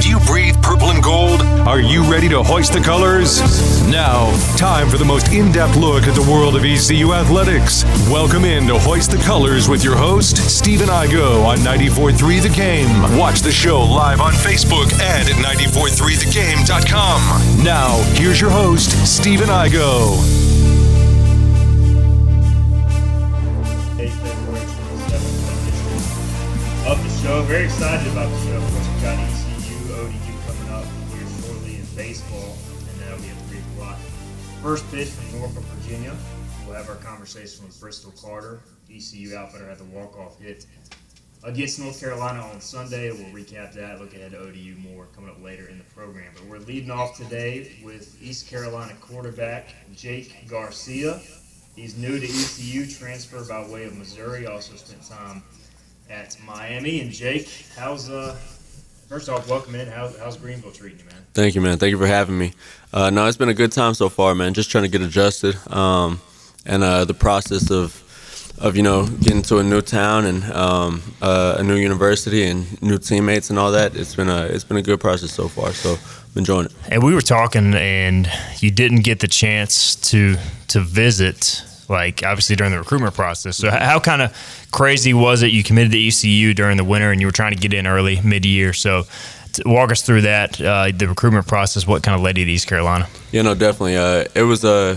Do you breathe purple and gold? Are you ready to hoist the colors? Now, time for the most in depth look at the world of ECU athletics. Welcome in to Hoist the Colors with your host, Stephen Igo on 94.3 The Game. Watch the show live on Facebook and at 943thegame.com. Now, here's your host, Stephen Igo. February 27th edition of the show. Very excited about the show. First pitch from Norfolk, Virginia. We'll have our conversation with Bristol Carter. ECU outfielder had the walk-off hit against North Carolina on Sunday. We'll recap that, look ahead to ODU more coming up later in the program. But we're leading off today with East Carolina quarterback Jake Garcia. He's new to ECU, transfer by way of Missouri. Also spent time at Miami. And Jake, how's uh? First off, welcome in. How's, how's Greenville treating you, man? Thank you, man. Thank you for having me. Uh, no, it's been a good time so far, man. Just trying to get adjusted, um, and uh, the process of of you know getting to a new town and um, uh, a new university and new teammates and all that. It's been a it's been a good process so far. So I'm enjoying it. And we were talking, and you didn't get the chance to to visit, like obviously during the recruitment process. So how kind of crazy was it? You committed to ECU during the winter, and you were trying to get in early, mid year. So walk us through that, uh, the recruitment process. What kind of led you to East Carolina? Yeah, no, definitely. Uh, it was a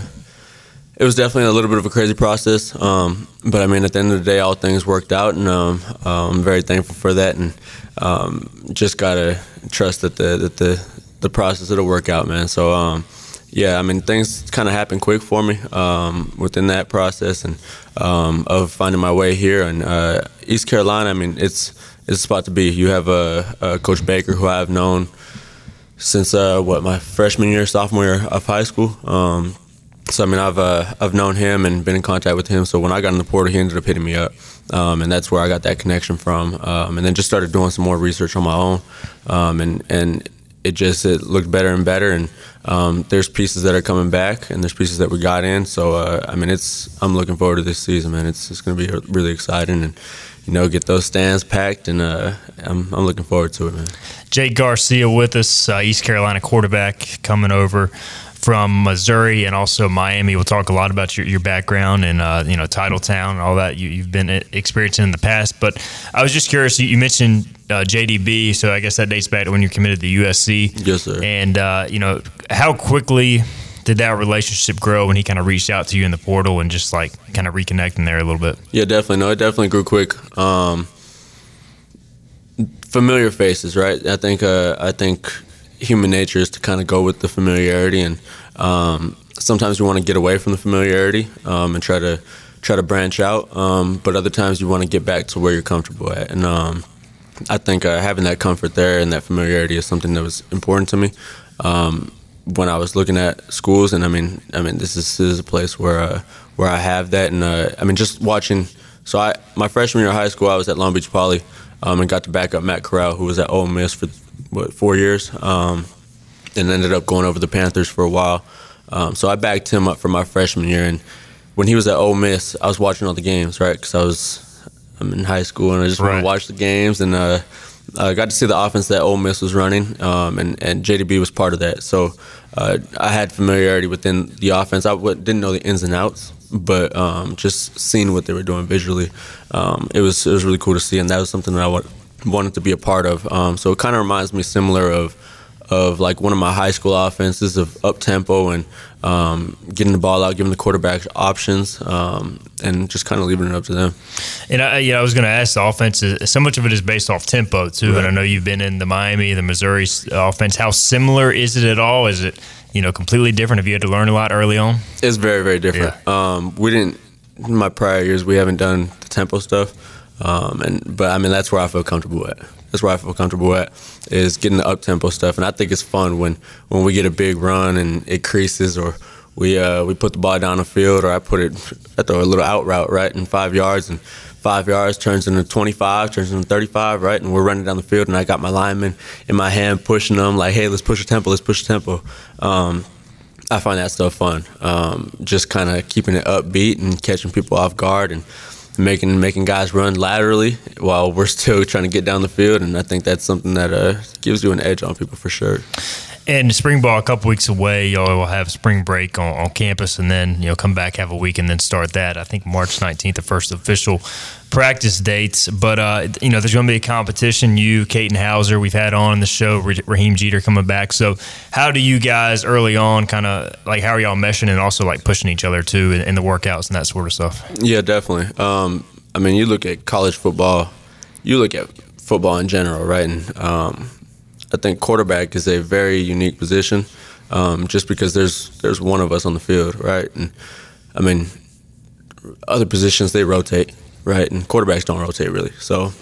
it was definitely a little bit of a crazy process, um, but I mean, at the end of the day, all things worked out, and um, uh, I'm very thankful for that. And um, just gotta trust that the that the the process it'll work out, man. So um, yeah, I mean, things kind of happened quick for me um, within that process and um, of finding my way here. And uh, East Carolina, I mean, it's it's a spot to be. You have a Coach Baker, who I've known since uh, what my freshman year, sophomore year of high school. Um, so I mean, I've uh, I've known him and been in contact with him. So when I got in the portal, he ended up hitting me up, um, and that's where I got that connection from. Um, and then just started doing some more research on my own, um, and and it just it looked better and better. And um, there's pieces that are coming back, and there's pieces that we got in. So uh, I mean, it's I'm looking forward to this season, man. It's it's going to be really exciting, and you know, get those stands packed, and uh, I'm I'm looking forward to it, man. Jake Garcia with us, uh, East Carolina quarterback, coming over from Missouri and also Miami. We'll talk a lot about your, your background and uh, you know Titletown and all that you, have been experiencing in the past. But I was just curious. You mentioned uh, JDB, so I guess that dates back to when you committed to USC. Yes, sir. And uh, you know how quickly did that relationship grow when he kind of reached out to you in the portal and just like kind of reconnecting there a little bit? Yeah, definitely. No, it definitely grew quick. Um, familiar faces, right? I think. Uh, I think human nature is to kind of go with the familiarity, and um, sometimes you want to get away from the familiarity um, and try to try to branch out. Um, but other times you want to get back to where you're comfortable at, and um, I think uh, having that comfort there and that familiarity is something that was important to me um, when I was looking at schools. And I mean, I mean, this is, this is a place where uh, where I have that, and uh, I mean, just watching. So I my freshman year of high school, I was at Long Beach Poly. Um, and got to back up Matt Corral, who was at Ole Miss for what four years, um, and ended up going over the Panthers for a while. Um, so I backed him up for my freshman year, and when he was at Ole Miss, I was watching all the games, right? Because I was I'm in high school and I just right. want to watch the games, and uh, I got to see the offense that Ole Miss was running, um, and and JDB was part of that. So uh, I had familiarity within the offense. I didn't know the ins and outs, but um, just seeing what they were doing visually, um, it was it was really cool to see, and that was something that I wanted to be a part of. Um, so it kind of reminds me similar of of like one of my high school offenses of up tempo and um, getting the ball out, giving the quarterback options, um, and just kind of leaving it up to them. And I, yeah, I was going to ask the offense. So much of it is based off tempo too, right. and I know you've been in the Miami, the Missouri offense. How similar is it at all? Is it you know completely different? Have you had to learn a lot early on? It's very very different. Yeah. Um, we didn't in my prior years. We haven't done the tempo stuff. Um, and but I mean that's where I feel comfortable at. That's where I feel comfortable at is getting the up tempo stuff, and I think it's fun when when we get a big run and it creases or we uh, we put the ball down the field or I put it I throw a little out route right in five yards and five yards turns into 25 turns into 35 right and we're running down the field and I got my lineman in my hand pushing them like hey let's push a tempo let's push a tempo. Um, I find that stuff fun. Um, just kind of keeping it upbeat and catching people off guard and making making guys run laterally while we're still trying to get down the field, and I think that's something that uh, gives you an edge on people for sure. And spring ball a couple weeks away. Y'all will have spring break on, on campus, and then you know come back have a week and then start that. I think March nineteenth, the first official practice dates. But uh, you know, there's going to be a competition. You, Katin Houser, we've had on the show. Raheim Jeter coming back. So, how do you guys early on kind of like how are y'all meshing and also like pushing each other too in, in the workouts and that sort of stuff? Yeah, definitely. Um, I mean, you look at college football. You look at football in general, right? And um, I think quarterback is a very unique position, um, just because there's there's one of us on the field, right? And I mean, other positions they rotate, right? And quarterbacks don't rotate really, so.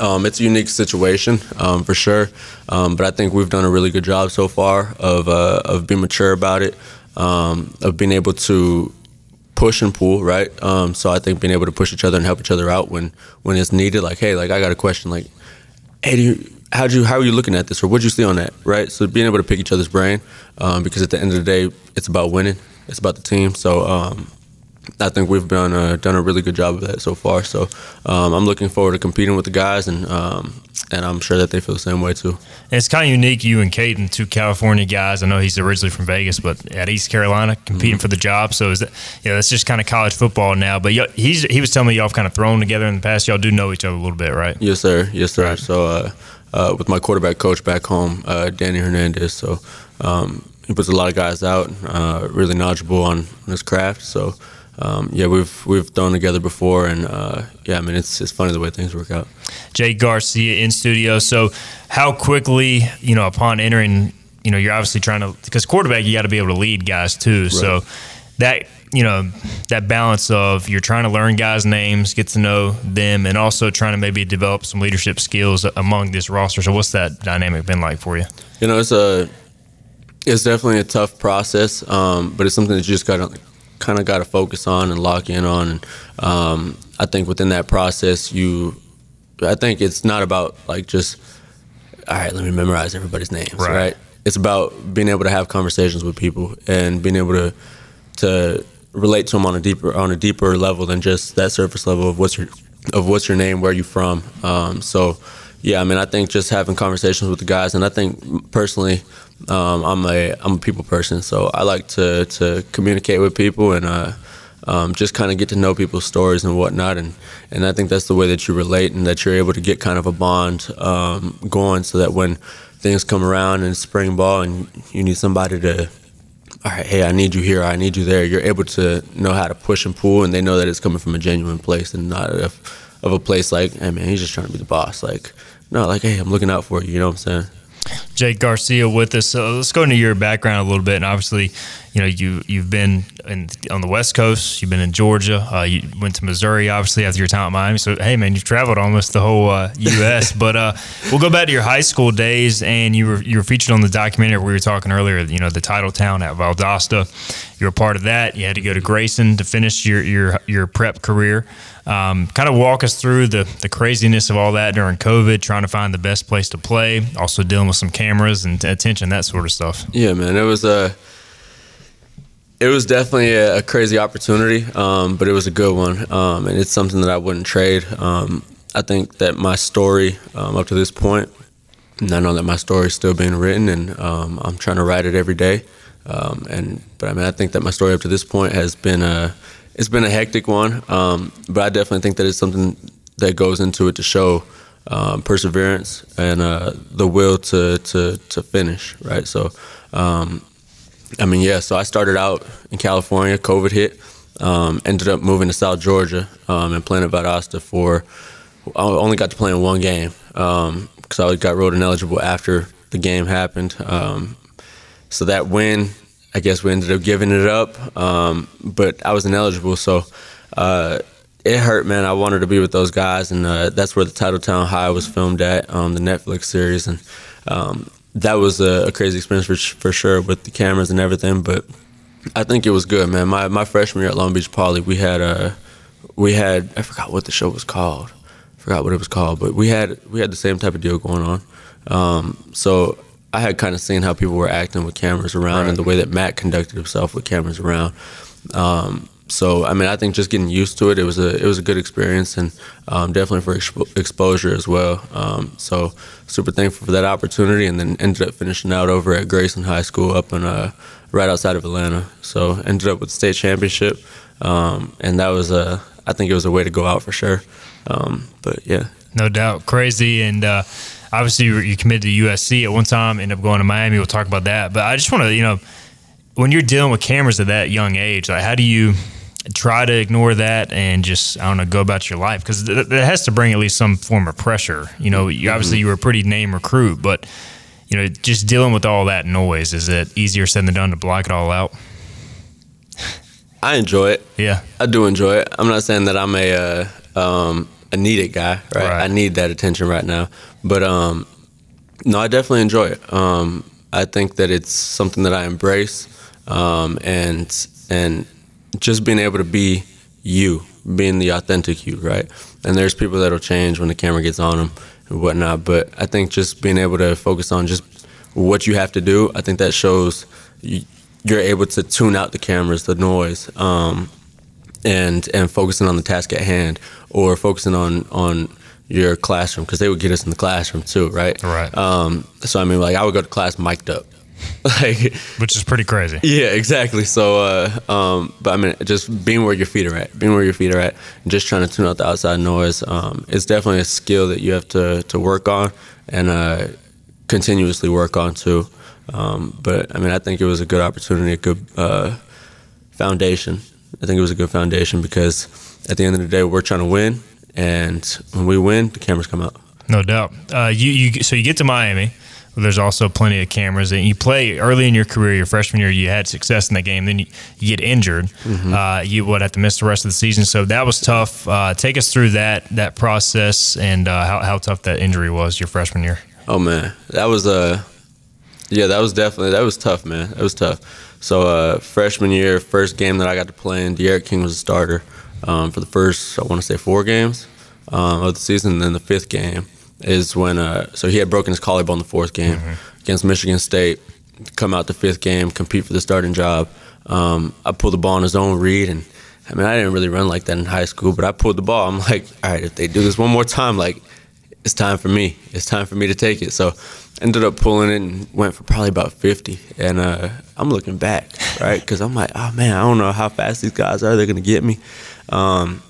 Um, it's a unique situation um, for sure, um, but I think we've done a really good job so far of uh, of being mature about it, um, of being able to push and pull, right? Um, so I think being able to push each other and help each other out when when it's needed. Like, hey, like I got a question, like, hey, do you, how'd you how are you looking at this or what'd you see on that right so being able to pick each other's brain um, because at the end of the day it's about winning it's about the team so um, I think we've done a, done a really good job of that so far so um, I'm looking forward to competing with the guys and um, and I'm sure that they feel the same way too. And it's kind of unique, you and Katin, two California guys. I know he's originally from Vegas, but at East Carolina, competing mm-hmm. for the job. So is that, yeah, that's just kind of college football now. But he's he was telling me y'all have kind of thrown together in the past. Y'all do know each other a little bit, right? Yes, sir. Yes, sir. Right. So. Uh, uh, with my quarterback coach back home, uh, Danny Hernandez. So um, he puts a lot of guys out, uh, really knowledgeable on, on, his craft. So um, yeah, we've we've thrown together before, and uh, yeah, I mean it's it's funny the way things work out. Jake Garcia in studio. So how quickly, you know, upon entering, you know, you're obviously trying to because quarterback, you got to be able to lead guys too. Right. So that you know that balance of you're trying to learn guys' names, get to know them, and also trying to maybe develop some leadership skills among this roster. So, what's that dynamic been like for you? You know, it's a it's definitely a tough process, um, but it's something that you just got to kind of got to focus on and lock in on. And um, I think within that process, you, I think it's not about like just all right, let me memorize everybody's names, right? right? It's about being able to have conversations with people and being able to to relate to them on a deeper on a deeper level than just that surface level of what's your of what's your name, where you from. Um, so, yeah, I mean, I think just having conversations with the guys, and I think personally, um, I'm a I'm a people person, so I like to to communicate with people and uh, um, just kind of get to know people's stories and whatnot, and and I think that's the way that you relate and that you're able to get kind of a bond um, going, so that when things come around in spring ball and you need somebody to all right, hey, I need you here, I need you there. You're able to know how to push and pull, and they know that it's coming from a genuine place and not of, a place like, hey, man, he's just trying to be the boss. Like, no, like, hey, I'm looking out for you. You know what I'm saying? Jake Garcia with us. So let's go into your background a little bit. And obviously, you know, you you've been in, on the West Coast. You've been in Georgia. Uh, you went to Missouri, obviously, after your time at Miami. So, hey, man, you've traveled almost the whole uh, U.S. but uh, we'll go back to your high school days, and you were you were featured on the documentary we were talking earlier. You know, the title town at Valdosta. You were part of that. You had to go to Grayson to finish your your your prep career. Um, kind of walk us through the the craziness of all that during COVID, trying to find the best place to play, also dealing with some cameras and attention, that sort of stuff. Yeah, man, it was a. It was definitely a, a crazy opportunity, um, but it was a good one, um, and it's something that I wouldn't trade. Um, I think that my story um, up to this point, and I know that my story is still being written, and um, I'm trying to write it every day. And but I mean, I think that my story up to this point has been a it's been a hectic one, um, but I definitely think that it's something that goes into it to show um, perseverance and uh, the will to, to to finish. Right. So, um, I mean, yeah. So I started out in California. COVID hit. Um, ended up moving to South Georgia um, and playing at Valdosta for. I only got to play in one game because um, I got road ineligible after the game happened. So that win I guess we ended up giving it up, um, but I was ineligible, so uh, it hurt, man. I wanted to be with those guys, and uh, that's where the Title Town High was filmed at, um, the Netflix series, and um, that was a, a, crazy experience for, for sure with the cameras and everything. But I think it was good, man. My my freshman year at Long Beach Poly, we had a uh, we had I forgot what the show was called, I forgot what it was called, but we had we had the same type of deal going on. Um, so I had kind of seen how people were acting with cameras around right. and the way that Matt conducted himself with cameras around. Um, so I mean, I think just getting used to it, it was a it was a good experience, and um, definitely for expo- exposure as well. Um, so super thankful for that opportunity, and then ended up finishing out over at Grayson High School up in uh, right outside of Atlanta. So ended up with the state championship, um, and that was a I think it was a way to go out for sure. Um, but yeah, no doubt, crazy, and uh, obviously you, you committed to USC at one time, ended up going to Miami. We'll talk about that, but I just want to you know when you're dealing with cameras at that young age, like how do you try to ignore that and just I don't know go about your life because that has to bring at least some form of pressure. You know, you, obviously mm-hmm. you were a pretty name recruit, but you know, just dealing with all that noise is it easier said than done to block it all out? I enjoy it. Yeah, I do enjoy it. I'm not saying that I'm a uh, um, a needed guy, right? right? I need that attention right now, but um, no, I definitely enjoy it. Um, I think that it's something that I embrace, um, and and just being able to be you, being the authentic you, right? And there's people that'll change when the camera gets on them and whatnot. But I think just being able to focus on just what you have to do, I think that shows you're able to tune out the cameras, the noise, um, and and focusing on the task at hand, or focusing on on your classroom because they would get us in the classroom too, right? Right. Um, so I mean, like I would go to class mic'd up, like, which is pretty crazy. Yeah, exactly. So, uh, um, but I mean, just being where your feet are at, being where your feet are at, and just trying to tune out the outside noise. Um, it's definitely a skill that you have to to work on and uh, continuously work on too. Um, but I mean, I think it was a good opportunity, a good uh, foundation. I think it was a good foundation because at the end of the day, we're trying to win, and when we win, the cameras come out. No doubt. Uh, you, you so you get to Miami where there's also plenty of cameras. And you play early in your career, your freshman year, you had success in the game. Then you, you get injured. Mm-hmm. Uh, you would have to miss the rest of the season. So that was tough. Uh, take us through that that process and uh, how, how tough that injury was your freshman year. Oh man, that was a uh, yeah, that was definitely that was tough, man. That was tough. So uh, freshman year, first game that I got to play in, D'Eriq King was a starter um, for the first I want to say four games um, of the season. And then the fifth game is when uh, so he had broken his collarbone the fourth game mm-hmm. against Michigan State. Come out the fifth game, compete for the starting job. Um, I pulled the ball on his own read, and I mean I didn't really run like that in high school, but I pulled the ball. I'm like, all right, if they do this one more time, like it's time for me. It's time for me to take it. So ended up pulling it and went for probably about 50. And uh, I'm looking back, right? Because I'm like, oh man, I don't know how fast these guys are. They're gonna get me. Um,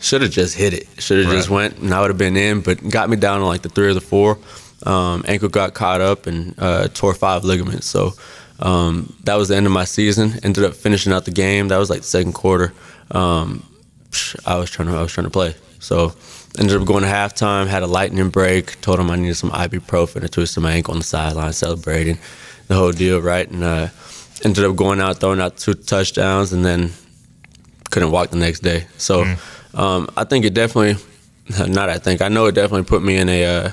should have just hit it. Should have right. just went, and I would have been in. But got me down to like the three or the four. Um, ankle got caught up and uh, tore five ligaments. So um, that was the end of my season. Ended up finishing out the game. That was like the second quarter. Um, I was trying to I was trying to play. So ended up going to halftime. Had a lightning break. Told him I needed some ibuprofen. I twisted my ankle on the sideline, celebrating the whole deal. Right, and uh, ended up going out throwing out two touchdowns, and then couldn't walk the next day. So. Mm um, I think it definitely, not I think, I know it definitely put me in a uh,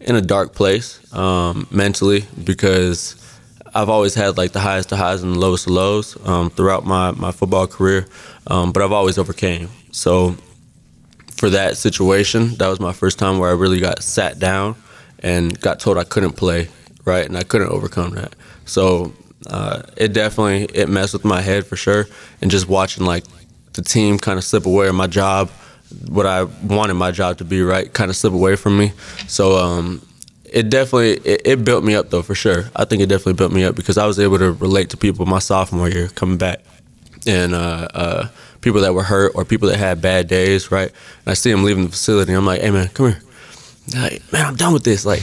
in a dark place um, mentally because I've always had like the highest of highs and the lowest of lows um, throughout my, my football career, um, but I've always overcame. So for that situation, that was my first time where I really got sat down and got told I couldn't play, right, and I couldn't overcome that. So uh, it definitely it messed with my head for sure, and just watching like the team kind of slip away, my job, what I wanted my job to be, right, kind of slip away from me. So um, it definitely it, it, built me up though for sure. I think it definitely built me up because I was able to relate to people my sophomore year coming back, and uh, uh, people that were hurt or people that had bad days, right. And I see them leaving the facility. I'm like, hey man, come here, like, man, I'm done with this. Like,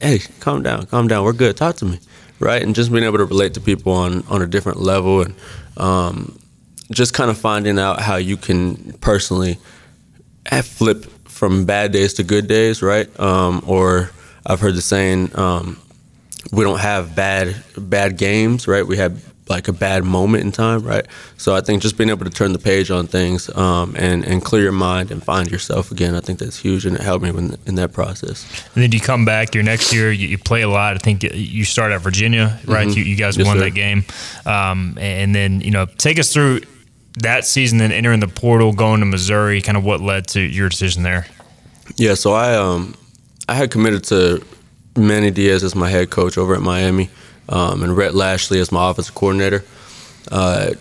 hey, calm down, calm down. We're good. Talk to me, right? And just being able to relate to people on on a different level and. Um, just kind of finding out how you can personally flip from bad days to good days, right? Um, or I've heard the saying, um, we don't have bad bad games, right? We have like a bad moment in time, right? So I think just being able to turn the page on things um, and and clear your mind and find yourself again, I think that's huge, and it helped me in, in that process. And then you come back your next year, you, you play a lot. I think you start at Virginia, right? Mm-hmm. You, you, guys yes, won sir. that game, um, and then you know take us through that season, then entering the portal, going to Missouri, kind of what led to your decision there? Yeah, so I um, I had committed to Manny Diaz as my head coach over at Miami, um, and Rhett Lashlee as my offensive coordinator. Uh,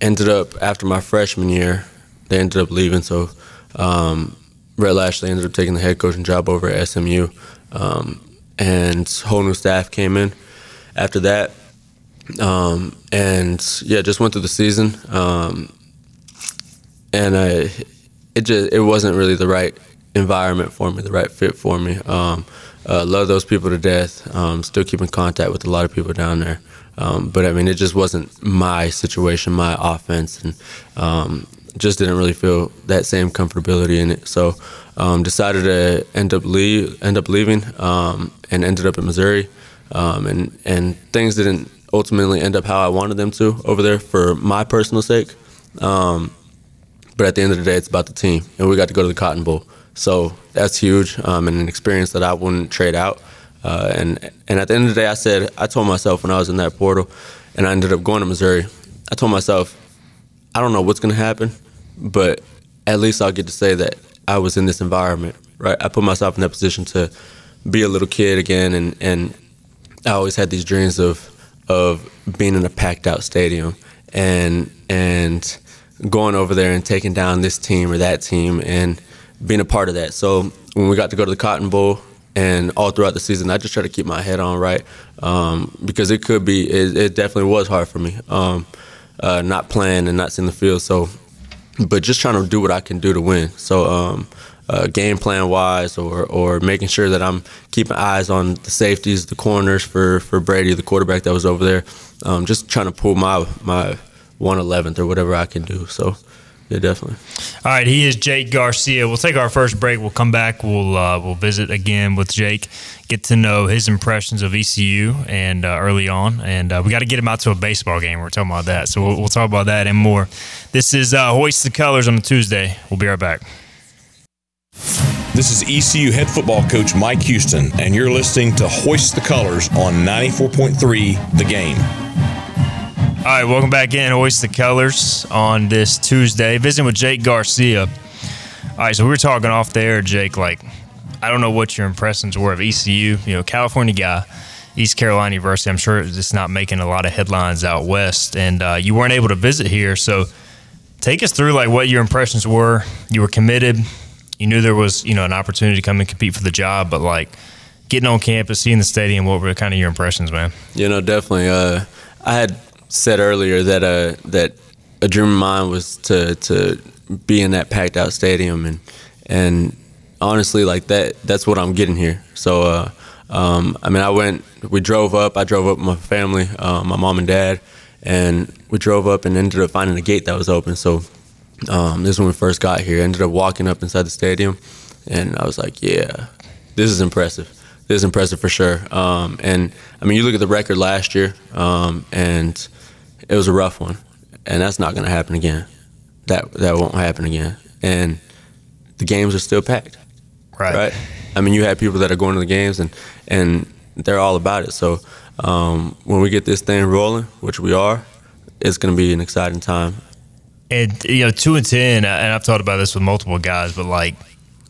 ended up after my freshman year, they ended up leaving. So um, Rhett Lashlee ended up taking the head coaching job over at SMU, um, and whole new staff came in after that. Um, and yeah, just went through the season, um, and I, it just it wasn't really the right environment for me, the right fit for me. Um, uh, love those people to death. Um, still keep in contact with a lot of people down there. Um, but I mean, it just wasn't my situation, my offense, and um, just didn't really feel that same comfortability in it. So um, decided to end up leave, end up leaving, um, and ended up in Missouri. Um, and and things didn't ultimately end up how I wanted them to over there for my personal sake. But at the end of the day, it's about the team, and we got to go to the Cotton Bowl. So that's huge um, and an experience that I wouldn't trade out. Uh, and and at the end of the day, I said I told myself when I was in that portal, and I ended up going to Missouri. I told myself, I don't know what's going to happen, but at least I'll get to say that I was in this environment. Right? I put myself in that position to be a little kid again, and and I always had these dreams of of being in a packed out stadium and and going over there and taking down this team or that team and being a part of that. So when we got to go to the Cotton Bowl and all throughout the season, I just try to keep my head on right um, because it could be, it, it, definitely was hard for me, um, uh, not playing and not seeing the field. So, but just trying to do what I can do to win. So, um, uh, game plan wise, or or making sure that I'm keeping eyes on the safeties, the corners for for Brady, the quarterback that was over there. Um, just trying to pull my my one eleventh or whatever I can do. So yeah, definitely. All right, he is Jake Garcia. We'll take our first break. We'll come back. We'll uh, we'll visit again with Jake, get to know his impressions of ECU and uh, early on, and uh, we got to get him out to a baseball game. We're talking about that, so we'll, we'll talk about that and more. This is uh, Hoist the Colors on a Tuesday. We'll be right back. This is ECU head football coach Mike Houston, and you're listening to Hoist the Colors on 94.3 The Game. All right, welcome back in the Colors on this Tuesday, visiting with Jake Garcia. All right, so we were talking off there, Jake. Like, I don't know what your impressions were of ECU. You know, California guy, East Carolina University. I'm sure it's not making a lot of headlines out west, and uh, you weren't able to visit here. So, take us through like what your impressions were. You were committed. You knew there was you know an opportunity to come and compete for the job, but like getting on campus, seeing the stadium, what were kind of your impressions, man? You know, definitely. Uh, I had said earlier that uh, that a dream of mine was to to be in that packed out stadium and and honestly like that that's what I'm getting here. So uh, um, I mean I went we drove up I drove up with my family uh, my mom and dad and we drove up and ended up finding a gate that was open. So um, this is when we first got here. Ended up walking up inside the stadium and I was like yeah this is impressive. This is impressive for sure. Um, and I mean, you look at the record last year, um, and it was a rough one, and that's not going to happen again. That that won't happen again. And the games are still packed. Right. Right. I mean, you have people that are going to the games and and they're all about it. So um, when we get this thing rolling, which we are, it's going to be an exciting time. And you know, two and ten, and I've talked about this with multiple guys, but like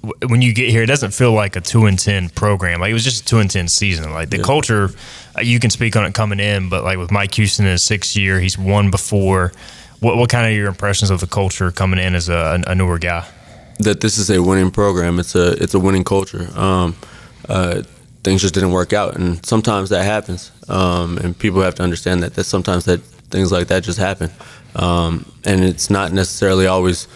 when you get here, it doesn't feel like a two and ten program. Like it was just a two and ten season. Like the yeah. culture, uh, you can speak on it coming in, but like with Mike Houston in his sixth year, he's won before. What what kind of your impressions of the culture coming in as a, a newer guy? That this is a winning program. It's a it's a winning culture. Um, uh, things just didn't work out, and sometimes that happens. Um, and people have to understand that that sometimes that things like that just happen, um, and it's not necessarily always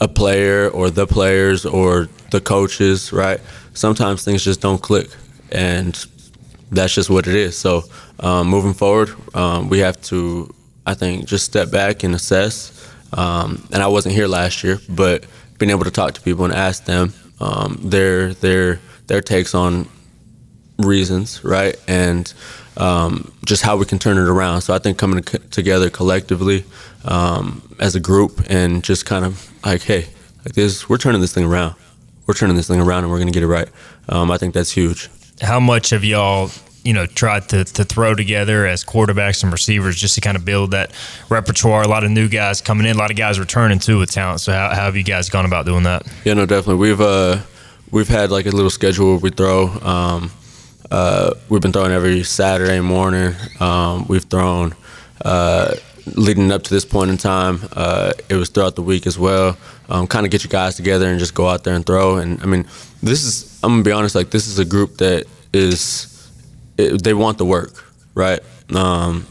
a player or the players or the coaches, right? Sometimes things just don't click, and that's just what it is. So um, moving forward, um, we have to, I think, just step back and assess. Um, and I wasn't here last year, but being able to talk to people and ask them um, their their their takes on reasons, right, and um, just how we can turn it around. So I think coming together collectively um, as a group and just kind of like, hey, like this, we're turning this thing around we're turning this thing around and we're going to get it right. Um, I think that's huge. How much have y'all, you know, tried to, to throw together as quarterbacks and receivers just to kind of build that repertoire? A lot of new guys coming in, a lot of guys returning too with talent. So how, how have you guys gone about doing that? Yeah, no, definitely. We've uh, we've had like a little schedule where we throw. Um, uh, we've been throwing every Saturday morning. Um, we've thrown uh, leading up to this point in time. Uh, it was throughout the week as well. Um, kind of get your guys together and just go out there and throw. And I mean, this is I'm gonna be honest. Like this is a group that is it, they want the work, right? Um,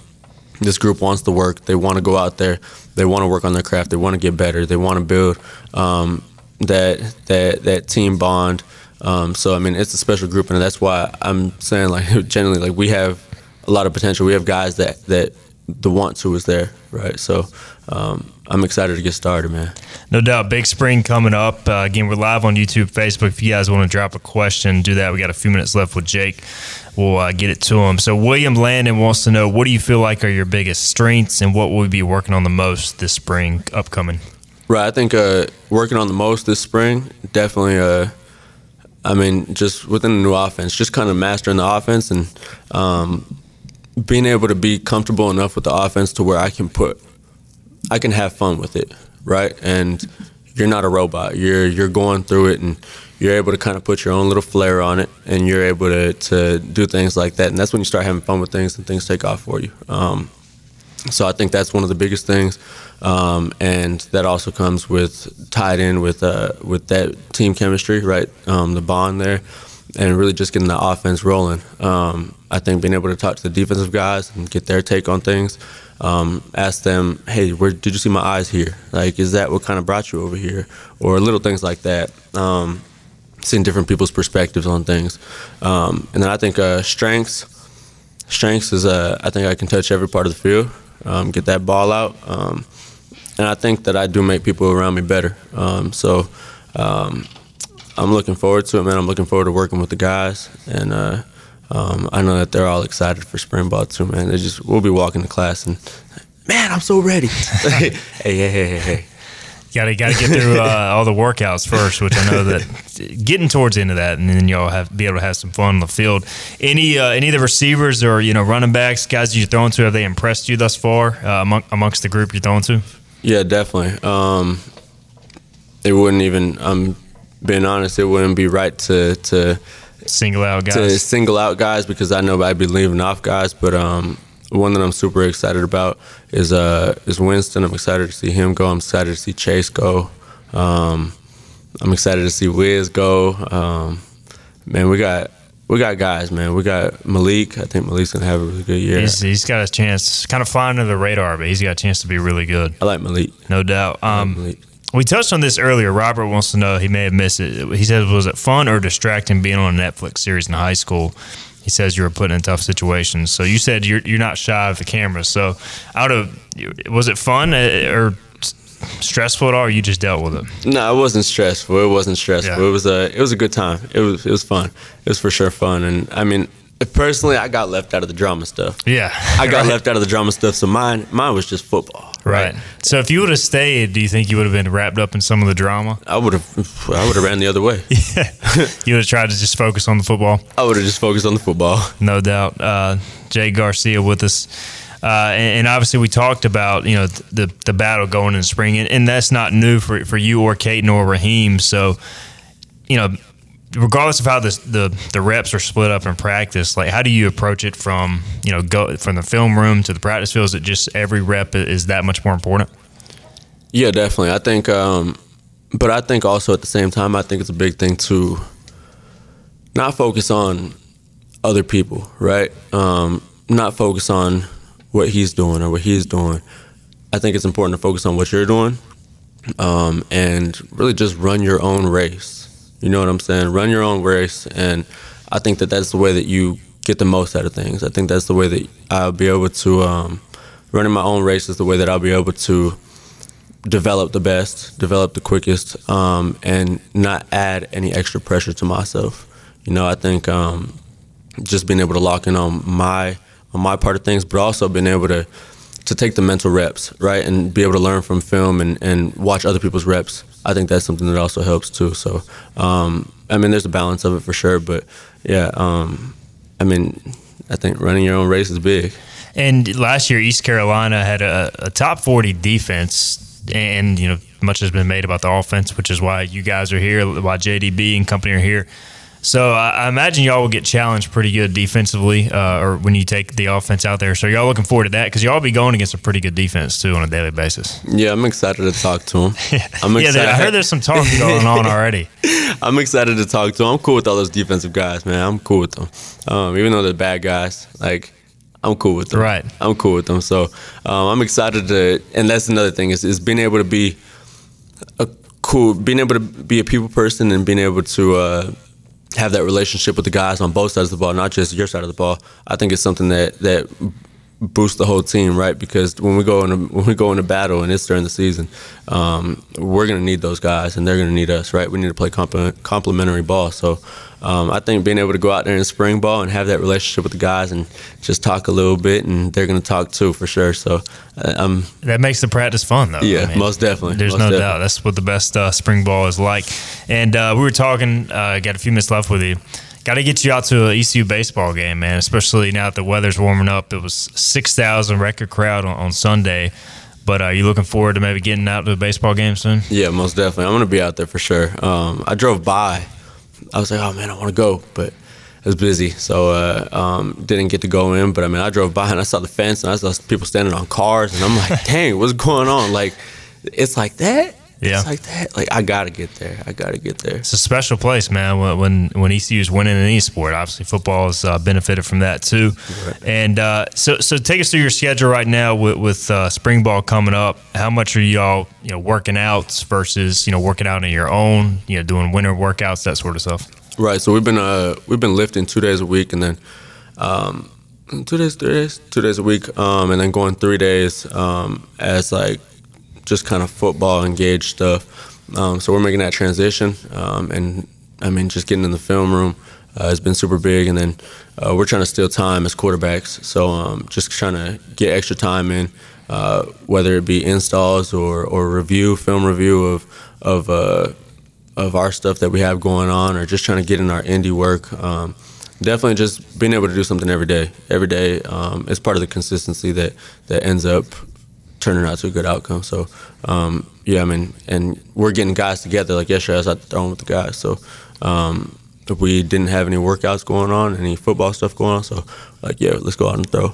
this group wants the work. They want to go out there. They want to work on their craft. They want to get better. They want to build um, that that that team bond. Um, so I mean, it's a special group, and that's why I'm saying like generally like we have a lot of potential. We have guys that that the want to is there, right? So um, I'm excited to get started, man. No doubt. Big spring coming up. Uh, again, we're live on YouTube, Facebook. If you guys want to drop a question, do that. We got a few minutes left with Jake. We'll uh, get it to him. So, William Landon wants to know what do you feel like are your biggest strengths and what will we be working on the most this spring upcoming? Right. I think uh, working on the most this spring, definitely. Uh, I mean, just within the new offense, just kind of mastering the offense and um, being able to be comfortable enough with the offense to where I can put, I can have fun with it, right? And you're not a robot. You're you're going through it and you're able to kind of put your own little flair on it, and you're able to to do things like that. And that's when you start having fun with things and things take off for you. Um, so I think that's one of the biggest things, um, and that also comes with tied in with uh, with that team chemistry, right? Um, the bond there, and really just getting the offense rolling. Um, I think being able to talk to the defensive guys and get their take on things, um, ask them, "Hey, where did you see my eyes here? Like, is that what kind of brought you over here?" Or little things like that. Um, seeing different people's perspectives on things, um, and then I think uh, strengths. Strengths is uh, I think I can touch every part of the field um, get that ball out. Um, and I think that I do make people around me better. Um, so I'm looking forward to it, man. I'm looking forward to working with the guys, and uh, um, I know that they're all excited for spring ball too, man. They just we'll be walking to class and, man, I'm so ready. hey, hey, hey, hey, hey. Got to got to get through uh, all the workouts first, which I know that getting towards the end of that, and then you'll have be able to have some fun on the field. Any uh, any of the receivers or you know running backs, guys you're throwing to, have they impressed you thus far uh, among, amongst the group you're throwing to? Yeah, definitely. Um, it wouldn't even. I'm being honest. It wouldn't be right to to single out guys. To single out guys because I know I'd be leaving off guys, but um, one that I'm super excited about is uh is Winston. I'm excited to see him go. I'm excited to see Chase go. Um, I'm excited to see Wiz go. Um, man, we got we got guys, man. We got Malik. I think Malik's gonna have a really good year. He's, he's got a chance, kind of flying under the radar, but he's got a chance to be really good. I like Malik, no doubt. Um, like Malik. We touched on this earlier. Robert wants to know. He may have missed it. He says, "Was it fun or distracting being on a Netflix series in high school?" he says you were put in a tough situations. So you said you're you're not shy of the camera. So out of was it fun uh, or stressful at all? or You just dealt with it. No, it wasn't stressful. It wasn't stressful. Yeah. It was a it was a good time. It was it was fun. It was for sure fun. And I mean, personally, I got left out of the drama stuff. Yeah, I got right. left out of the drama stuff. So mine mine was just football. Right. right. So if you would have stayed, do you think you would have been wrapped up in some of the drama? I would have. I would have ran the other way. yeah. You would have tried to just focus on the football. I would have just focused on the football. No doubt. Uh, Jay Garcia with us. Uh, and, and, obviously, we talked about you know the the battle going in spring, and, and that's not new for for you or Kate or Raheim. So, you know, regardless of how the, the the reps are split up in practice, like how do you approach it from you know go from the film room to the practice field? Is it just every rep is that much more important? Yeah, definitely. I think, um, but I think also at the same time, I think it's a big thing to not focus on other people, right? Um, not focus on what he's doing or what he's doing. I think it's important to focus on what you're doing um, and really just run your own race you know what I'm saying? Run your own race, and I think that that's the way that you get the most out of things. I think that's the way that I'll be able to um, running my own race is the way that I'll be able to develop the best, develop the quickest, um, and not add any extra pressure to myself. You know, I think um, just being able to lock in on my on my part of things, but also being able to to take the mental reps, right, and be able to learn from film and, and watch other people's reps I think that's something that also helps too. So, um, I mean, there's a balance of it for sure, but yeah, um, I mean, I think running your own race is big. And last year, East Carolina had a, a top 40 defense, and you know, much has been made about the offense, which is why you guys are here, why JDB and company are here. So I, I imagine y'all will get challenged pretty good defensively, uh, or when you take the offense out there. So y'all looking forward to that because y'all be going against a pretty good defense too on a daily basis. Yeah, I'm excited to talk to him. I'm yeah, there- I heard there's some talk going on already. I'm excited to talk to him. I'm cool with all those defensive guys, man. I'm cool with them. Um, even though they're bad guys, like I'm cool with them. Right. I'm cool with them. So um, I'm excited to, and that's another thing is, is being able to be a cool, being able to be a people person and being able to uh, have that relationship with the guys on both sides of the ball, not just your side of the ball. I think it's something that that boost the whole team, right? Because when we go into when we go into battle and it's during the season, um, we're gonna need those guys and they're gonna need us, right? We need to play complement, complementary ball. So um, I think being able to go out there in spring ball and have that relationship with the guys and just talk a little bit, and they're gonna talk too for sure. So I'm That makes the practice fun, though. Yeah, most definitely. There's Most no definitely. doubt. That's what the best uh, spring ball is like. And uh, we were talking. Uh, got a few minutes left with you. Got to get you out to an ECU baseball game, man. Especially now that the weather's warming up. It was six thousand record crowd on, on Sunday. But are you looking forward to maybe getting out to a baseball game soon? Yeah, most definitely. I'm gonna be out there for sure. Um, I drove by. I was like, oh man, I want to go, but it was busy, so uh, um, didn't get to go in. But I mean, I drove by and I saw the fence and I saw people standing on cars, and I'm like, dang, what's going on? Like, it's like that. Yeah. It's like that. Like I gotta get there. I gotta get there. It's a special place, man. When when, when ECU is winning in any sport, obviously football has uh, benefited from that too. And uh, so so take us through your schedule right now with, with uh, spring ball coming up. How much are y'all you know working out versus you know working out on your own? You know doing winter workouts that sort of stuff. Right. So we've been uh we've been lifting two days a week, and then um, two days, three days, two days a week, um, and then going three days um, as like just kind of football engaged stuff. Um, so we're making that transition, um, and I mean just getting in the film room uh, has been super big, and then uh, we're trying to steal time as quarterbacks. So um, just trying to get extra time in, uh, whether it be installs or or review, film review of of uh, of our stuff that we have going on, or just trying to get in our indie work. Um, definitely, just being able to do something every day. Every day um, is part of the consistency that that ends up turning out to a good outcome. So, um, yeah, I mean, and we're getting guys together. Like yesterday, I was out throwing with the guys. So, um, we didn't have any workouts going on, any football stuff going on, so like, yeah, let's go out and throw.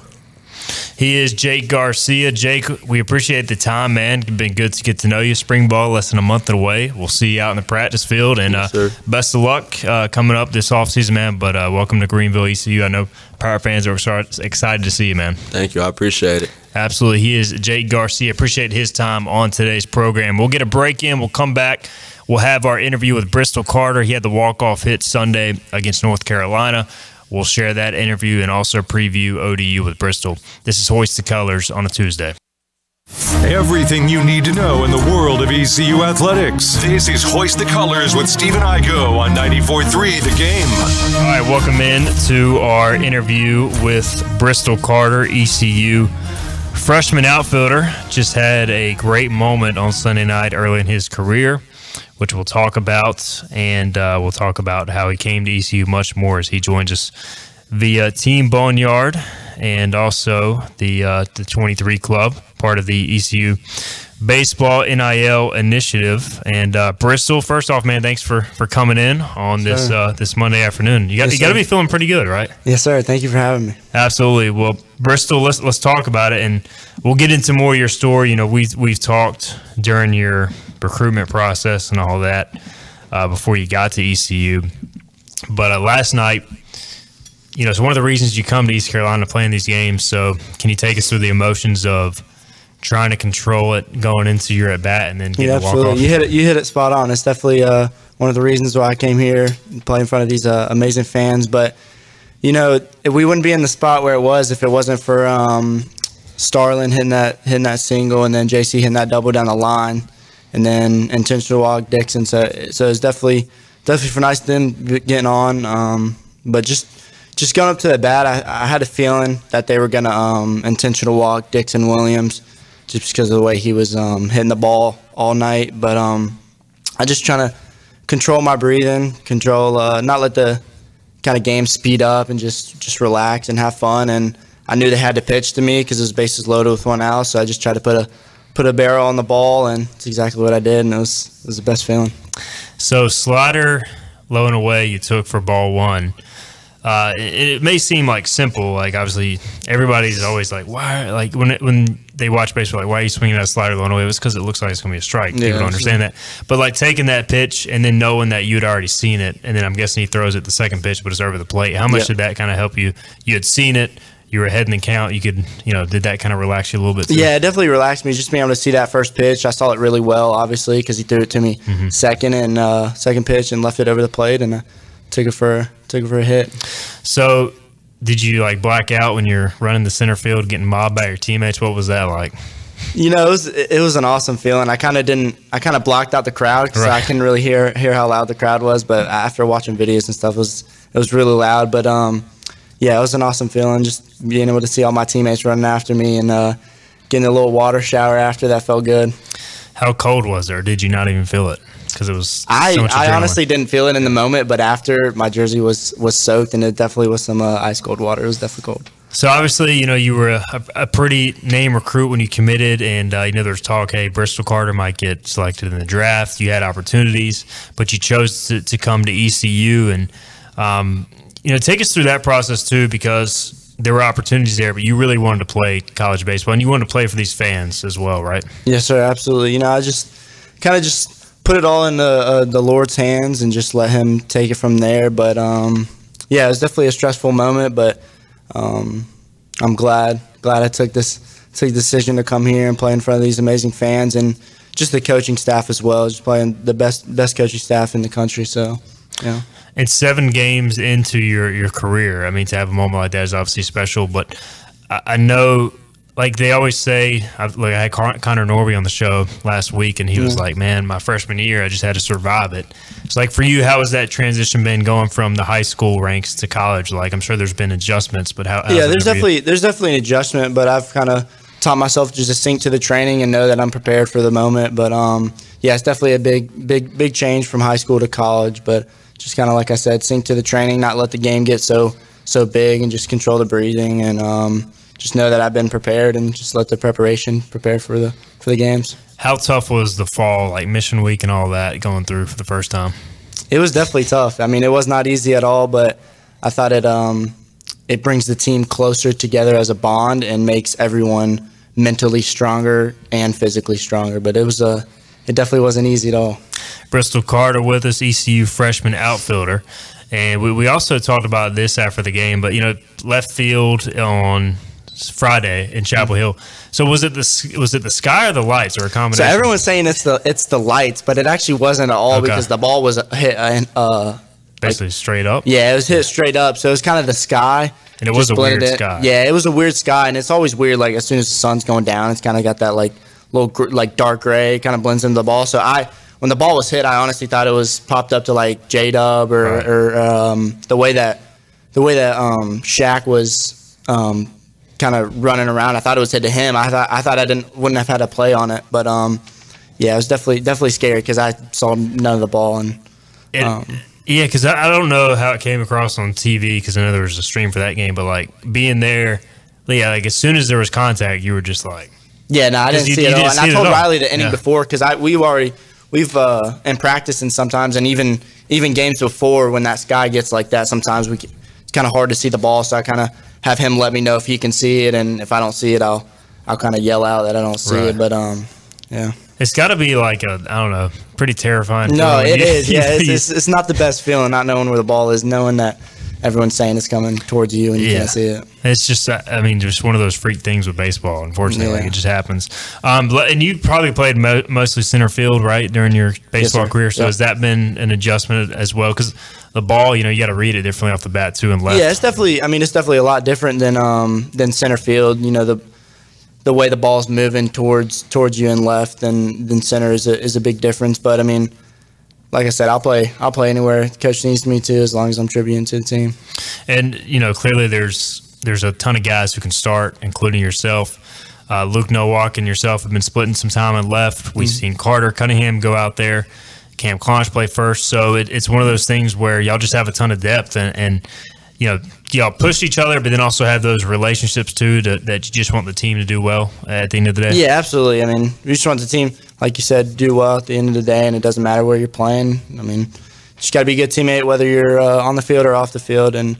He is Jake Garcia. Jake, we appreciate the time, man. It's been good to get to know you. Spring ball less than a month away. We'll see you out in the practice field, and Yes, uh, best of luck uh, coming up this offseason, man. But uh, welcome to Greenville ECU. I know Power fans are excited excited to see you, man. Thank you, I appreciate it. Absolutely. He is Jake Garcia. Appreciate his time on today's program. We'll get a break in. We'll come back. We'll have our interview with Bristol Carter. He had the walk-off hit Sunday against North Carolina. We'll share that interview and also preview ODU with Bristol. This is Hoist the Colors on a Tuesday. Everything you need to know in the world of ECU athletics. This is Hoist the Colors with Stephen Igo on 94.3 The Game. All right, welcome in to our interview with Bristol Carter, ECU freshman outfielder. Just had a great moment on Sunday night early in his career, which we'll talk about, and uh, we'll talk about how he came to ECU much more as he joins us via Team Boneyard and also the uh, the 23 Club, part of the ECU baseball NIL initiative. And uh, Bristol, first off, man, thanks for for coming in on this uh, this Monday afternoon. You got Yes, you got to be feeling pretty good, right? Yes, sir. Thank you for having me. Absolutely. Well, Bristol, let's let's talk about it, and we'll get into more of your story. You know, we've we've talked during your recruitment process and all that uh, before you got to ECU. But uh, last night, you know, it's one of the reasons you come to East Carolina playing these games. So, can you take us through the emotions of trying to control it going into your at bat and then getting Yeah, the walk off? absolutely. You hit it. You hit it spot on. It's definitely uh, one of the reasons why I came here, and play in front of these uh, amazing fans. But you know, we wouldn't be in the spot where it was if it wasn't for um, Starling hitting that hitting that single, and then JC hitting that double down the line, and then intentional walk Dixon. So, so it's definitely definitely for nice them getting on. Um, but just just going up to the bat, I, I had a feeling that they were gonna um, intentional walk Dixon Williams, just because of the way he was um, hitting the ball all night. But um, I just trying to control my breathing, control, uh, not let the kind of game speed up, and just just relax and have fun. And I knew they had to pitch to me because his bases loaded with one out, so I just tried to put a put a barrel on the ball, and it's exactly what I did, and it was it was the best feeling. So slider low and away you took for ball one. Uh, it, it, may seem like simple, like obviously everybody's always like, why? Like when it, when they watch baseball, like why are you swinging that slider low and away? It's because it looks like it's going to be a strike. Yeah, People don't understand that. But like taking that pitch and then knowing that you had already seen it, and then I'm guessing he throws it the second pitch, but it's over the plate. How much did that kind of help you? You had seen it you were ahead in the count. You could, you know, did that kind of relax you a little bit? Too? Yeah, it definitely relaxed me. Just being able to see that first pitch, I saw it really well, obviously, because he threw it to me mm-hmm. second and uh, second pitch and left it over the plate, and I took it for took it for a hit. So, did you like black out when you're running the center field, getting mobbed by your teammates? What was that like? You know, it was it was an awesome feeling. I kind of didn't. I kind of blocked out the crowd because right. I couldn't really hear hear how loud the crowd was. But after watching videos and stuff, it was it was really loud. But um, yeah, it was an awesome feeling just being able to see all my teammates running after me and uh, getting a little water shower after that felt good. How cold was it, or did you not even feel it? Because it was. I so I honestly didn't feel it in the moment, but after my jersey was was soaked and it definitely was some uh, ice cold water. It was definitely cold. So obviously, you know, you were a, a pretty name recruit when you committed, and uh, you know there's talk, hey, Bristol Carter might get selected in the draft. You had opportunities, but you chose to, to come to ECU, and um, you know, take us through that process too, because there were opportunities there, but you really wanted to play college baseball, and you wanted to play for these fans as well, right? Yes, sir, absolutely. You know, I just kind of just put it all in the, uh, the Lord's hands and just let Him take it from there. But um, yeah, it was definitely a stressful moment, but um, I'm glad glad I took this took the decision to come here and play in front of these amazing fans and just the coaching staff as well. Just playing the best best coaching staff in the country. So, yeah and seven games into your, your career. I mean, to have a moment like that is obviously special, but I, I know, like they always say, I've, like I had Connor Norby on the show last week, and he was like, "Man, my freshman year, I just had to survive it." It's like for you, how has that transition been going from the high school ranks to college? Like, I'm sure there's been adjustments, but how? Yeah, there's definitely there's definitely an adjustment, but I've kind of taught myself just to sink to the training and know that I'm prepared for the moment. But um, yeah, it's definitely a big, big, big change from high school to college, but just kind of like I said, sink to the training, not let the game get so so big, and just control the breathing, and um, just know that I've been prepared, and just let the preparation prepare for the for the games. How tough was the fall, like Mission Week and all that, going through for the first time? It was definitely tough. I mean, it was not easy at all, but I thought it um, it brings the team closer together as a bond and makes everyone mentally stronger and physically stronger. But it was a it definitely wasn't easy at all. Bristol Carter with us, ECU freshman outfielder. And we, we also talked about this after the game, but you know, left field on Friday in Chapel Hill. So was it the was it the sky or the lights or a combination? So everyone's saying it's the it's the lights, but it actually wasn't at all okay. because the ball was hit uh, basically like, straight up. Yeah, it was hit straight up. So it was kind of the sky. And it was a weird it. sky. Yeah, it was a weird sky, and it's always weird. Like as soon as the sun's going down, it's kind of got that like little gr- like dark gray, kind of blends into the ball. So I when the ball was hit, I honestly thought it was popped up to like J Dub or, right. or um, the way that the way that um, Shaq was um, kind of running around. I thought it was hit to him. I thought I thought I didn't wouldn't have had a play on it, but um, yeah, it was definitely definitely scary because I saw none of the ball and. Um, yeah, because I, I don't know how it came across on TV because I know there was a stream for that game, but like being there, yeah, like as soon as there was contact, you were just like, yeah, no, I didn't you, see it at all. And I told Riley the inning yeah. before because I we've already we've uh, in practice and sometimes and even even games before when that sky gets like that, sometimes we it's kind of hard to see the ball. So I kind of have him let me know if he can see it, and if I don't see it, I'll I'll kind of yell out that I don't see right. it. But um, yeah. It's got to be like a I don't know, pretty terrifying. No, it is. Yeah, it's, it's, it's not the best feeling not knowing where the ball is, knowing that everyone's saying it's coming towards you and you yeah. can't see it. It's just, uh, I mean, just one of those freak things with baseball. Unfortunately, yeah. like it just happens. Um, and you probably played mo- mostly center field, right, during your baseball yes, career. So yep. has that been an adjustment as well? Because the ball, you know, you got to read it differently off the bat too and left. Yeah, it's definitely. I mean, it's definitely a lot different than um, than center field. You know, the the way the ball's moving towards towards you and left than than center is a is a big difference. But I mean like I said, I'll play. I'll play anywhere coach needs me to, as long as I'm tributing to the team. And you know, clearly there's there's a ton of guys who can start, including yourself. Uh, Luke Nowak and yourself have been splitting some time and left. We've mm-hmm. seen Carter Cunningham go out there, Cam Clonch play first. So it, it's one of those things where y'all just have a ton of depth and, and you know, y'all push each other, but then also have those relationships too to, that you just want the team to do well at the end of the day. Yeah, absolutely. I mean, we just want the team, like you said, do well at the end of the day, and it doesn't matter where you're playing. I mean, you just got to be a good teammate whether you're uh, on the field or off the field, and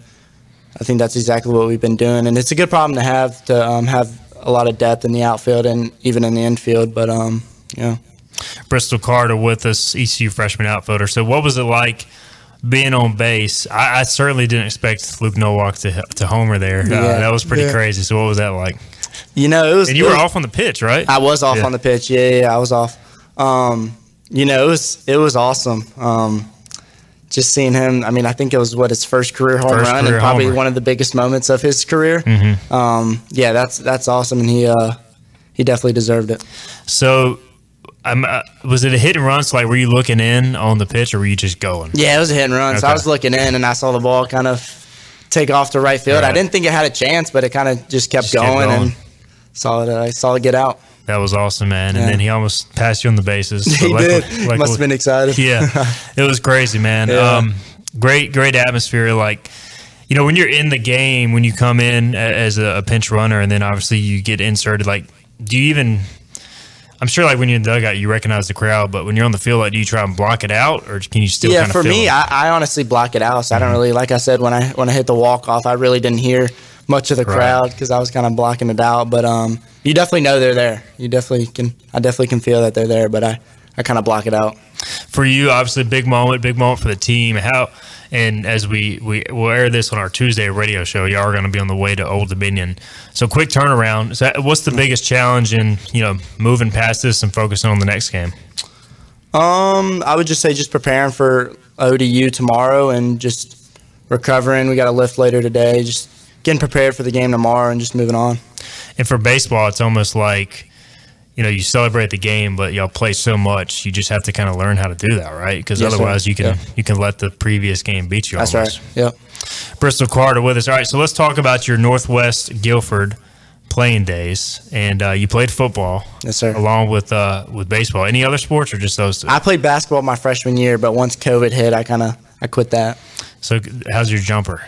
I think that's exactly what we've been doing. And it's a good problem to have to um, have a lot of depth in the outfield and even in the infield. But um, yeah. Bristol Carter with us, ECU freshman outfielder. So, what was it like being on base? I, I certainly didn't expect Luke Nowak to to homer there. Uh, that was pretty Yeah. crazy. So, what was that like? You know, it was. And you it were off on the pitch, right? I was off Yeah. on the pitch. Yeah, yeah, yeah, I was off. Um, you know, it was it was awesome. Um, just seeing him. I mean, I think it was what his first career home First run career and probably homer. one of the biggest moments of his career. Mm-hmm. Um, yeah, that's that's awesome, and he uh, he definitely deserved it. So, uh, was it a hit and run? So, like, were you looking in on the pitch, or were you just going? Yeah, it was a hit and run. So I was looking in, and I saw the ball kind of take off to right field. I didn't think it had a chance, but it kind of just kept Just kept going, going. and saw it. Uh, I saw it get out. That was awesome, man. And then he almost passed you on the bases. He But did. luckily- Must have been excited. yeah, it was crazy, man. Yeah. Um, great, great atmosphere. Like, you know, when you're in the game, when you come in as a pinch runner, and then obviously you get inserted. Like, do you even? I'm sure, like when you're in the dugout, you recognize the crowd, but when you're on the field, like, do you try and block it out, or can you still? yeah, kind of for me. I, I honestly block it out. So I Mm-hmm. don't really, like I said, when I when I hit the walk off, I really didn't hear much of the Right. crowd because I was kind of blocking it out. But um, you definitely know they're there. You definitely can. I definitely can feel that they're there. But I, I kind of block it out. for you, obviously, big moment, big moment for the team. How and as we we will air this on our Tuesday radio show, you are going to be on the way to Old Dominion. So quick turnaround. So what's the biggest challenge in you know moving past this and focusing on the next game? Um, I would just say just preparing for ODU tomorrow and just recovering. We got a lift later today. Just getting prepared for the game tomorrow and just moving on. And for baseball, it's almost like you know you celebrate the game, but y'all play so much, you just have to kind of learn how to do that, right? Because Yes, sir. otherwise, you can Yeah. you can let the previous game beat you. That's almost. right. Yep. Bristol Carter with us. All right, so let's talk about your Northwest Guilford playing days. And uh, you played football, Yes, sir. along with uh, with baseball. Any other sports or just those two? I played basketball my freshman year, but once COVID hit, I kind of I quit that. so, how's your jumper?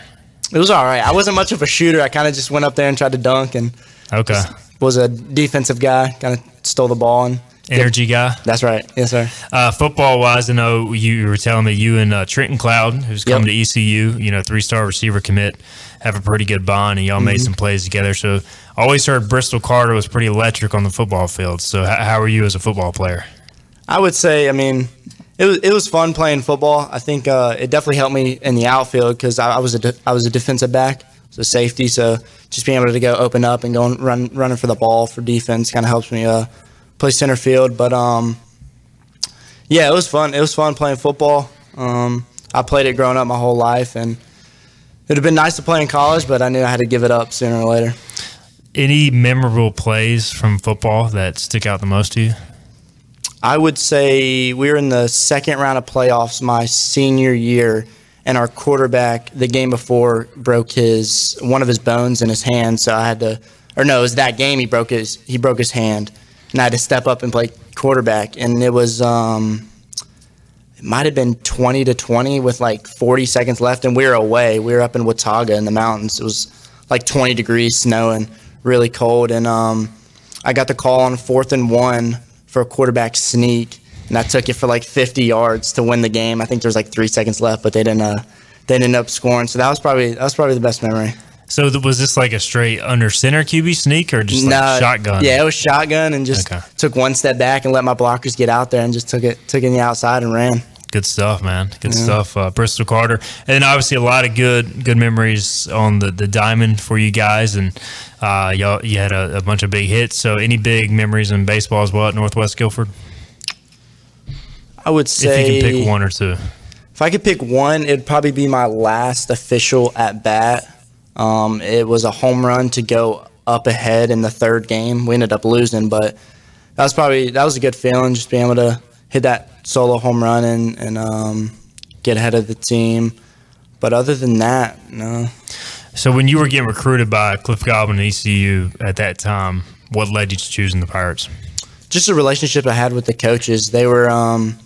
It was all right. I wasn't much of a shooter. I kind of just went up there and tried to dunk and Okay, was a defensive guy. Kind of stole the ball and energy guy. That's right. Yes, sir. Uh, football wise, I know you were telling me you and uh, Trenton Cloud, who's come to ECU, you know, three star receiver commit, have a pretty good bond, and y'all made Mm-hmm. some plays together. So, I always heard Bristol Carter was pretty electric on the football field. So, how, how are you as a football player? I would say, I mean, it was it was fun playing football. I think uh, it definitely helped me in the outfield because I, I was a de- I was a defensive back, so safety. So just being able to go open up and going run running for the ball for defense kind of helps me uh, play center field. But um, yeah, it was fun. It was fun playing football. Um, I played it growing up my whole life, and it'd have been nice to play in college, but I knew I had to give it up sooner or later. Any memorable plays from football that stick out the most to you? I would say we were in the second round of playoffs my senior year, and our quarterback the game before broke his one of his bones in his hand. So I had to, or no, it was that game he broke his he broke his hand, and I had to step up and play quarterback, and it was um, it might have been twenty to twenty with like forty seconds left, and we were away. We were up in Watauga in the mountains. It was like twenty degrees, snowing, really cold, and um, I got the call on fourth and one for a quarterback sneak, and I took it for like 50 yards to win the game. I think there was like three seconds left, but they didn't. Uh, they didn't end up scoring. So that was probably that was probably the best memory. So th- was this like a straight under center QB sneak or just like No, shotgun? Yeah, it was shotgun, and just Okay. took one step back and let my blockers get out there, and just took it took it in the outside and ran. Good stuff, man. Good stuff. Uh, Bristol Carter, and then obviously a lot of good good memories on the, the diamond for you guys, and uh, y'all you had a, a bunch of big hits. So any big memories in baseball as well at Northwest Guilford? I would say If you can pick one or two. If I could pick one, it'd probably be my last official at bat. Um, it was a home run to go up ahead in the third game. We ended up losing, but that was probably that was a good feeling just being able to hit that solo home run and and um, get ahead of the team. But other than that, no. So when you were getting recruited by Cliff Godwin and ECU at that time, what led you to choosing the Pirates? just a relationship I had with the coaches. They were um,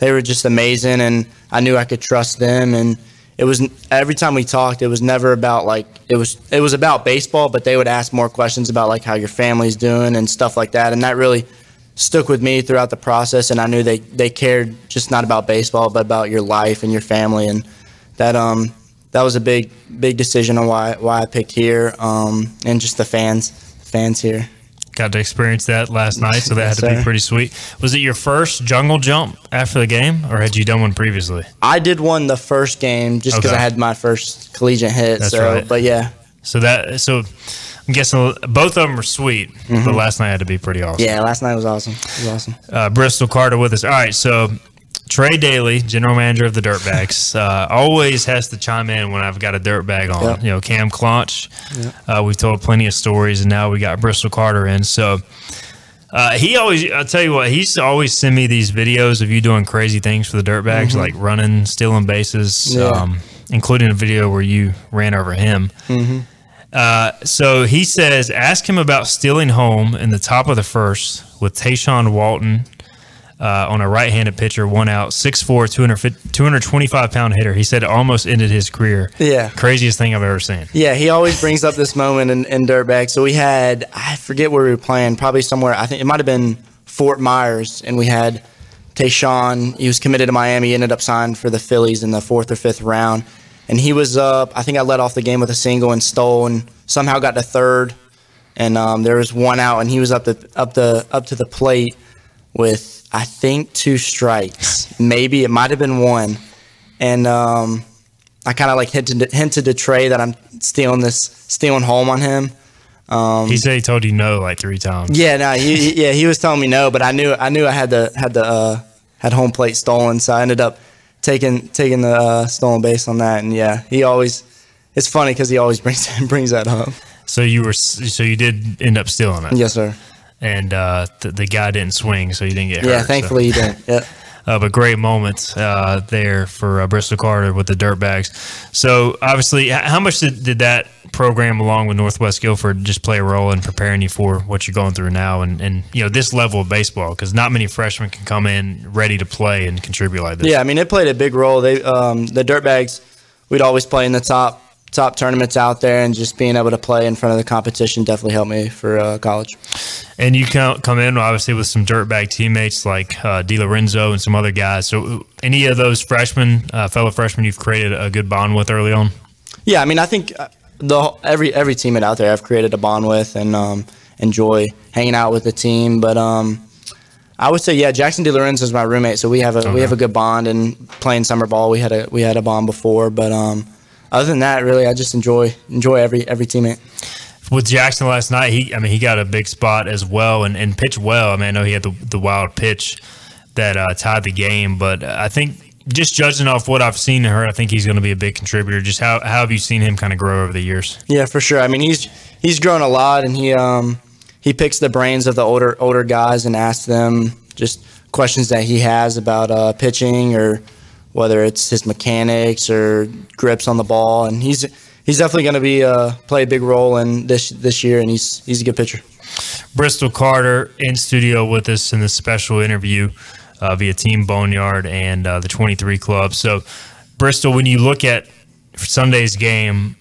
they were just amazing, and I knew I could trust them. And it was every time we talked, it was never about like it was it was about baseball, but they would ask more questions about like how your family's doing and stuff like that, and that really stuck with me throughout the process, and I knew they they cared just not about baseball, but about your life and your family, and that um that was a big big decision on why why I picked here, um, and just the fans fans here. Got to experience that last night, so that Yes, had to be pretty sweet. Was it your first jungle jump after the game, or had you done one previously? I did one the first game just because Okay. I had my first collegiate hit. That's so, right. but yeah, So that so I'm guessing both of them were sweet, but last night had to be pretty awesome. Mm-hmm. yeah, last night was awesome. It was awesome. uh, Bristol Carter with us. All right, so Trey Daly, general manager of the Dirtbags, uh, always has to chime in when I've got a dirtbag on. Yep. You know, Cam Claunch. Uh, we've told plenty of stories, and now we got Bristol Carter in. So uh, he always, I'll tell you what, he's always send me these videos of you doing crazy things for the Dirtbags, like running, stealing bases, Mm-hmm. Yeah. um, including a video where you ran over him. Mm-hmm. Uh, so he says, ask him about stealing home in the top of the first with Tayshawn Walton uh, on a right-handed pitcher, one out, 6'4", 250 225 pound hitter. He said it almost ended his career. Yeah. craziest thing I've ever seen. Yeah, he always brings up this moment in, in Dirtbag. So we had, I forget where we were playing, probably somewhere, I think it might have been Fort Myers, and we had Tayshawn. He was committed to Miami, he ended up signed for the Phillies in the fourth or fifth round. And he was up, I think I led off the game with a single and stole, and somehow got to third. And um, there was one out, and he was up the up the up to the plate with I think two strikes, maybe it might have been one. And um, I kind of like hinted hinted to Trey that I'm stealing this stealing home on him. he said he told you no like three times. Yeah, no, he, he- yeah, he was telling me no, but I knew I knew I had the had the uh, had home plate stolen, so I ended up taking taking the uh, stolen base on that. And yeah, he always it's funny because he always brings brings that up. So you were, so you did end up stealing it. Yes, sir. And uh, the, the guy didn't swing, so you didn't get hurt. Yeah, so- thankfully he didn't. Yeah. uh, but great moments uh, there for uh, Bristol Carter with the Dirtbags. So obviously, how much did, did that program, along with Northwest Guilford, just play a role in preparing you for what you're going through now, and, and you know this level of baseball? Because not many freshmen can come in ready to play and contribute like this. Yeah, I mean it played a big role. They um, the Dirtbags, we'd always play in the top top tournaments out there, and just being able to play in front of the competition definitely helped me for uh, college. And you come come in obviously with some dirtbag teammates like uh, Di Lorenzo and some other guys. So any of those freshmen, uh, fellow freshmen, you've created a good bond with early on. Yeah, I mean I think uh, the every every teammate out there I've created a bond with and um, enjoy hanging out with the team, but. Um, I would say, yeah, Jackson De Lorenzo is my roommate, so we have a we have a good bond. And playing summer ball, we had a we had a bond before. But um, other than that, really, I just enjoy enjoy every every teammate. with Jackson last night, he I mean he got a big spot as well and, and pitched well. I mean I know he had the, the wild pitch that uh, tied the game, but I think just judging off what I've seen in her, I think he's going to be a big contributor. Just how, how have you seen him kind of grow over the years? Yeah, for sure. I mean, he's he's grown a lot, and he um he picks the brains of the older older guys and asks them just questions that he has about uh, pitching or whether it's his mechanics or grips on the ball, and he's he's definitely going to be uh, play a big role in this this year, and he's he's a good pitcher. Bristol Carter in studio with us in this special interview uh, via Team Boneyard and uh, the 23 Club. So, Bristol, when you look at Sunday's game,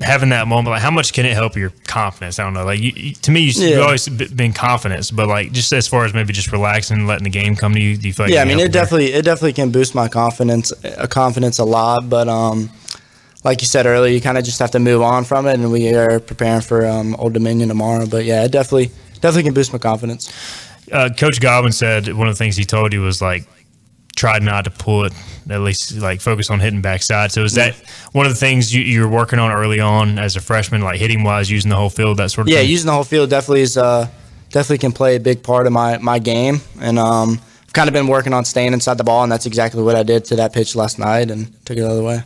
having that moment, like how much can it help your confidence? I don't know. Like you, to me, you, Yeah. you've always been confident, but like just as far as maybe just relaxing and letting the game come to you, do you feel like yeah, I mean, it definitely it definitely can boost my confidence uh, confidence a lot, but um. Like you said earlier, you kind of just have to move on from it, and we are preparing for um, Old Dominion tomorrow. But yeah, it definitely definitely can boost my confidence. uh, Coach Godwin said one of the things he told you was like try not to pull it at least like focus on hitting backside. So is that one of the things you, you're working on early on as a freshman, like hitting wise, using the whole field, that sort of Yeah, thing? using the whole field definitely is uh, definitely can play a big part of my my game, and um, I've kind of been working on staying inside the ball, and that's exactly what I did to that pitch last night, and took it out of the other way.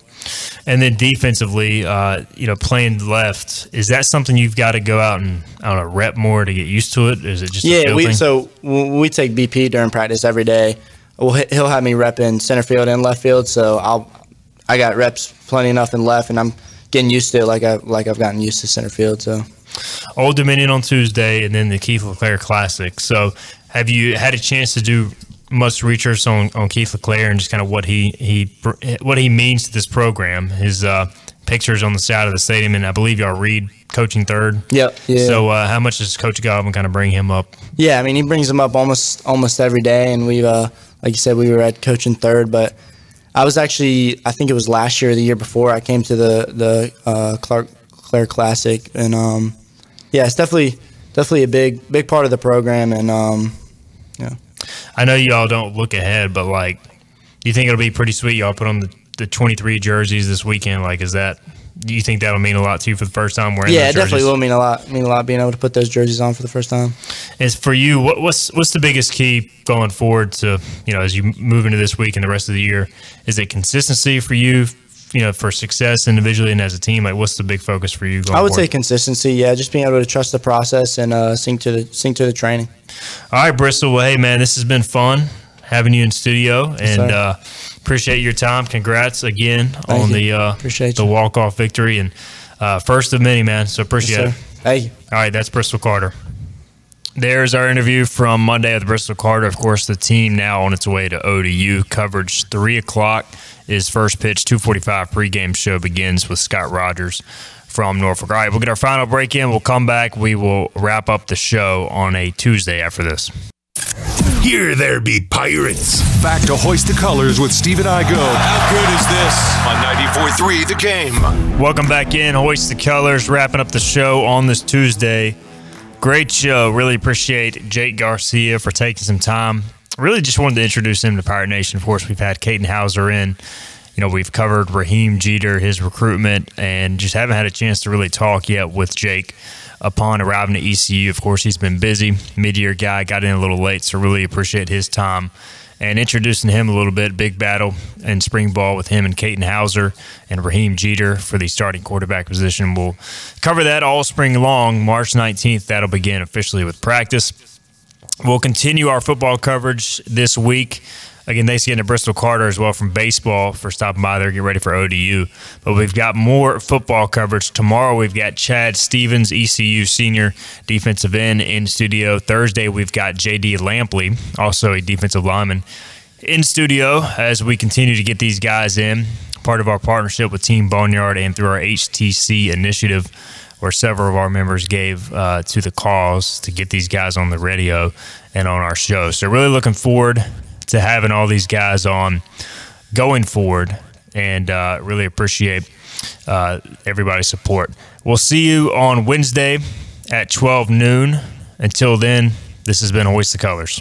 and then defensively, uh, you know, playing left, is that something you've got to go out and I don't know rep more to get used to it? Is it just Yeah, we so we take BP during practice every day. Well, he- he'll have me rep in center field and left field, so I'll I got reps plenty enough in left, and I'm getting used to it like I like I've gotten used to center field. So Old Dominion on Tuesday, and then the Keith LeClair Classic. So, have you had a chance to do much research on, on Keith LeClair and just kind of what he he what he means to this program? His uh, pictures on the side of the stadium, and I believe y'all read coaching third. Yep. Yeah. So, uh, how much does Coach Godwin kind of bring him up? Yeah, I mean, he brings him up almost almost every day, and we've, uh, like you said, we were at coaching third, but I was actually, I think it was last year or the year before, I came to the the uh, Clark Clare Classic, and um, yeah, it's definitely definitely a big big part of the program, and um, yeah. I know y'all don't look ahead, but like, do you think it'll be pretty sweet? Y'all put on the, the 23 jerseys this weekend. Like, is that, you think that'll mean a lot to you for the first time wearing Yeah, it definitely will mean a lot. Mean a lot being able to put those jerseys on for the first time. Is for you, what, what's what's the biggest key going forward to you know as you move into this week and the rest of the year? Is it consistency for you? You know, for success individually and as a team, like what's the big focus for you? Going I would say consistency. Yeah, just being able to trust the process and uh, sink to the sink to the training. All right, Bristol. Well, hey man, this has been fun having you in studio, and sir. uh, appreciate your time. Congrats again Thank on you. the uh, Appreciate the walk off victory and uh, first of many, man. So appreciate Yes, it. Thank you. All right, that's Bristol Carter. There's our interview from Monday with Bristol Carter. Of course, the team now on its way to ODU. Coverage three o'clock is first pitch. Two forty-five pregame show begins with Scott Rogers from Norfolk. All right, we'll get our final break in. We'll come back. We will wrap up the show on a Tuesday after this. Here there be pirates. Back to hoist the colors with Stephen Igo. How good is this? On 94.3 The Game. Welcome back in. Hoist the Colors, wrapping up the show on this Tuesday. Great show. Really appreciate Jake Garcia for taking some time. Really just wanted to introduce him to Pirate Nation. Of course, we've had Katin Houser in. You know, we've covered Raheim Jeter, his recruitment, and just haven't had a chance to really talk yet with Jake upon arriving to ECU. Of course, he's been busy, mid year guy, got in a little late, so really appreciate his time and introducing him a little bit. Big battle in spring ball with him and Katin Houser and Raheim Jeter for the starting quarterback position. We'll cover that all spring long. March 19th, that'll begin officially with practice. We'll continue our football coverage this week. Again, thanks again to Bristol Carter as well from baseball for stopping by there, get ready for ODU. But we've got more football coverage. Tomorrow we've got Chad Stevens, ECU senior defensive end in studio. Thursday we've got JD Lampley, also a defensive lineman, in studio as we continue to get these guys in. Part of our partnership with Team Boneyard and through our HTC initiative where several of our members gave uh, to the cause to get these guys on the radio and on our show. So, really looking forward to having all these guys on going forward and uh, really appreciate uh, everybody's support. We'll see you on Wednesday at 12 noon. Until then, this has been Hoist the Colors.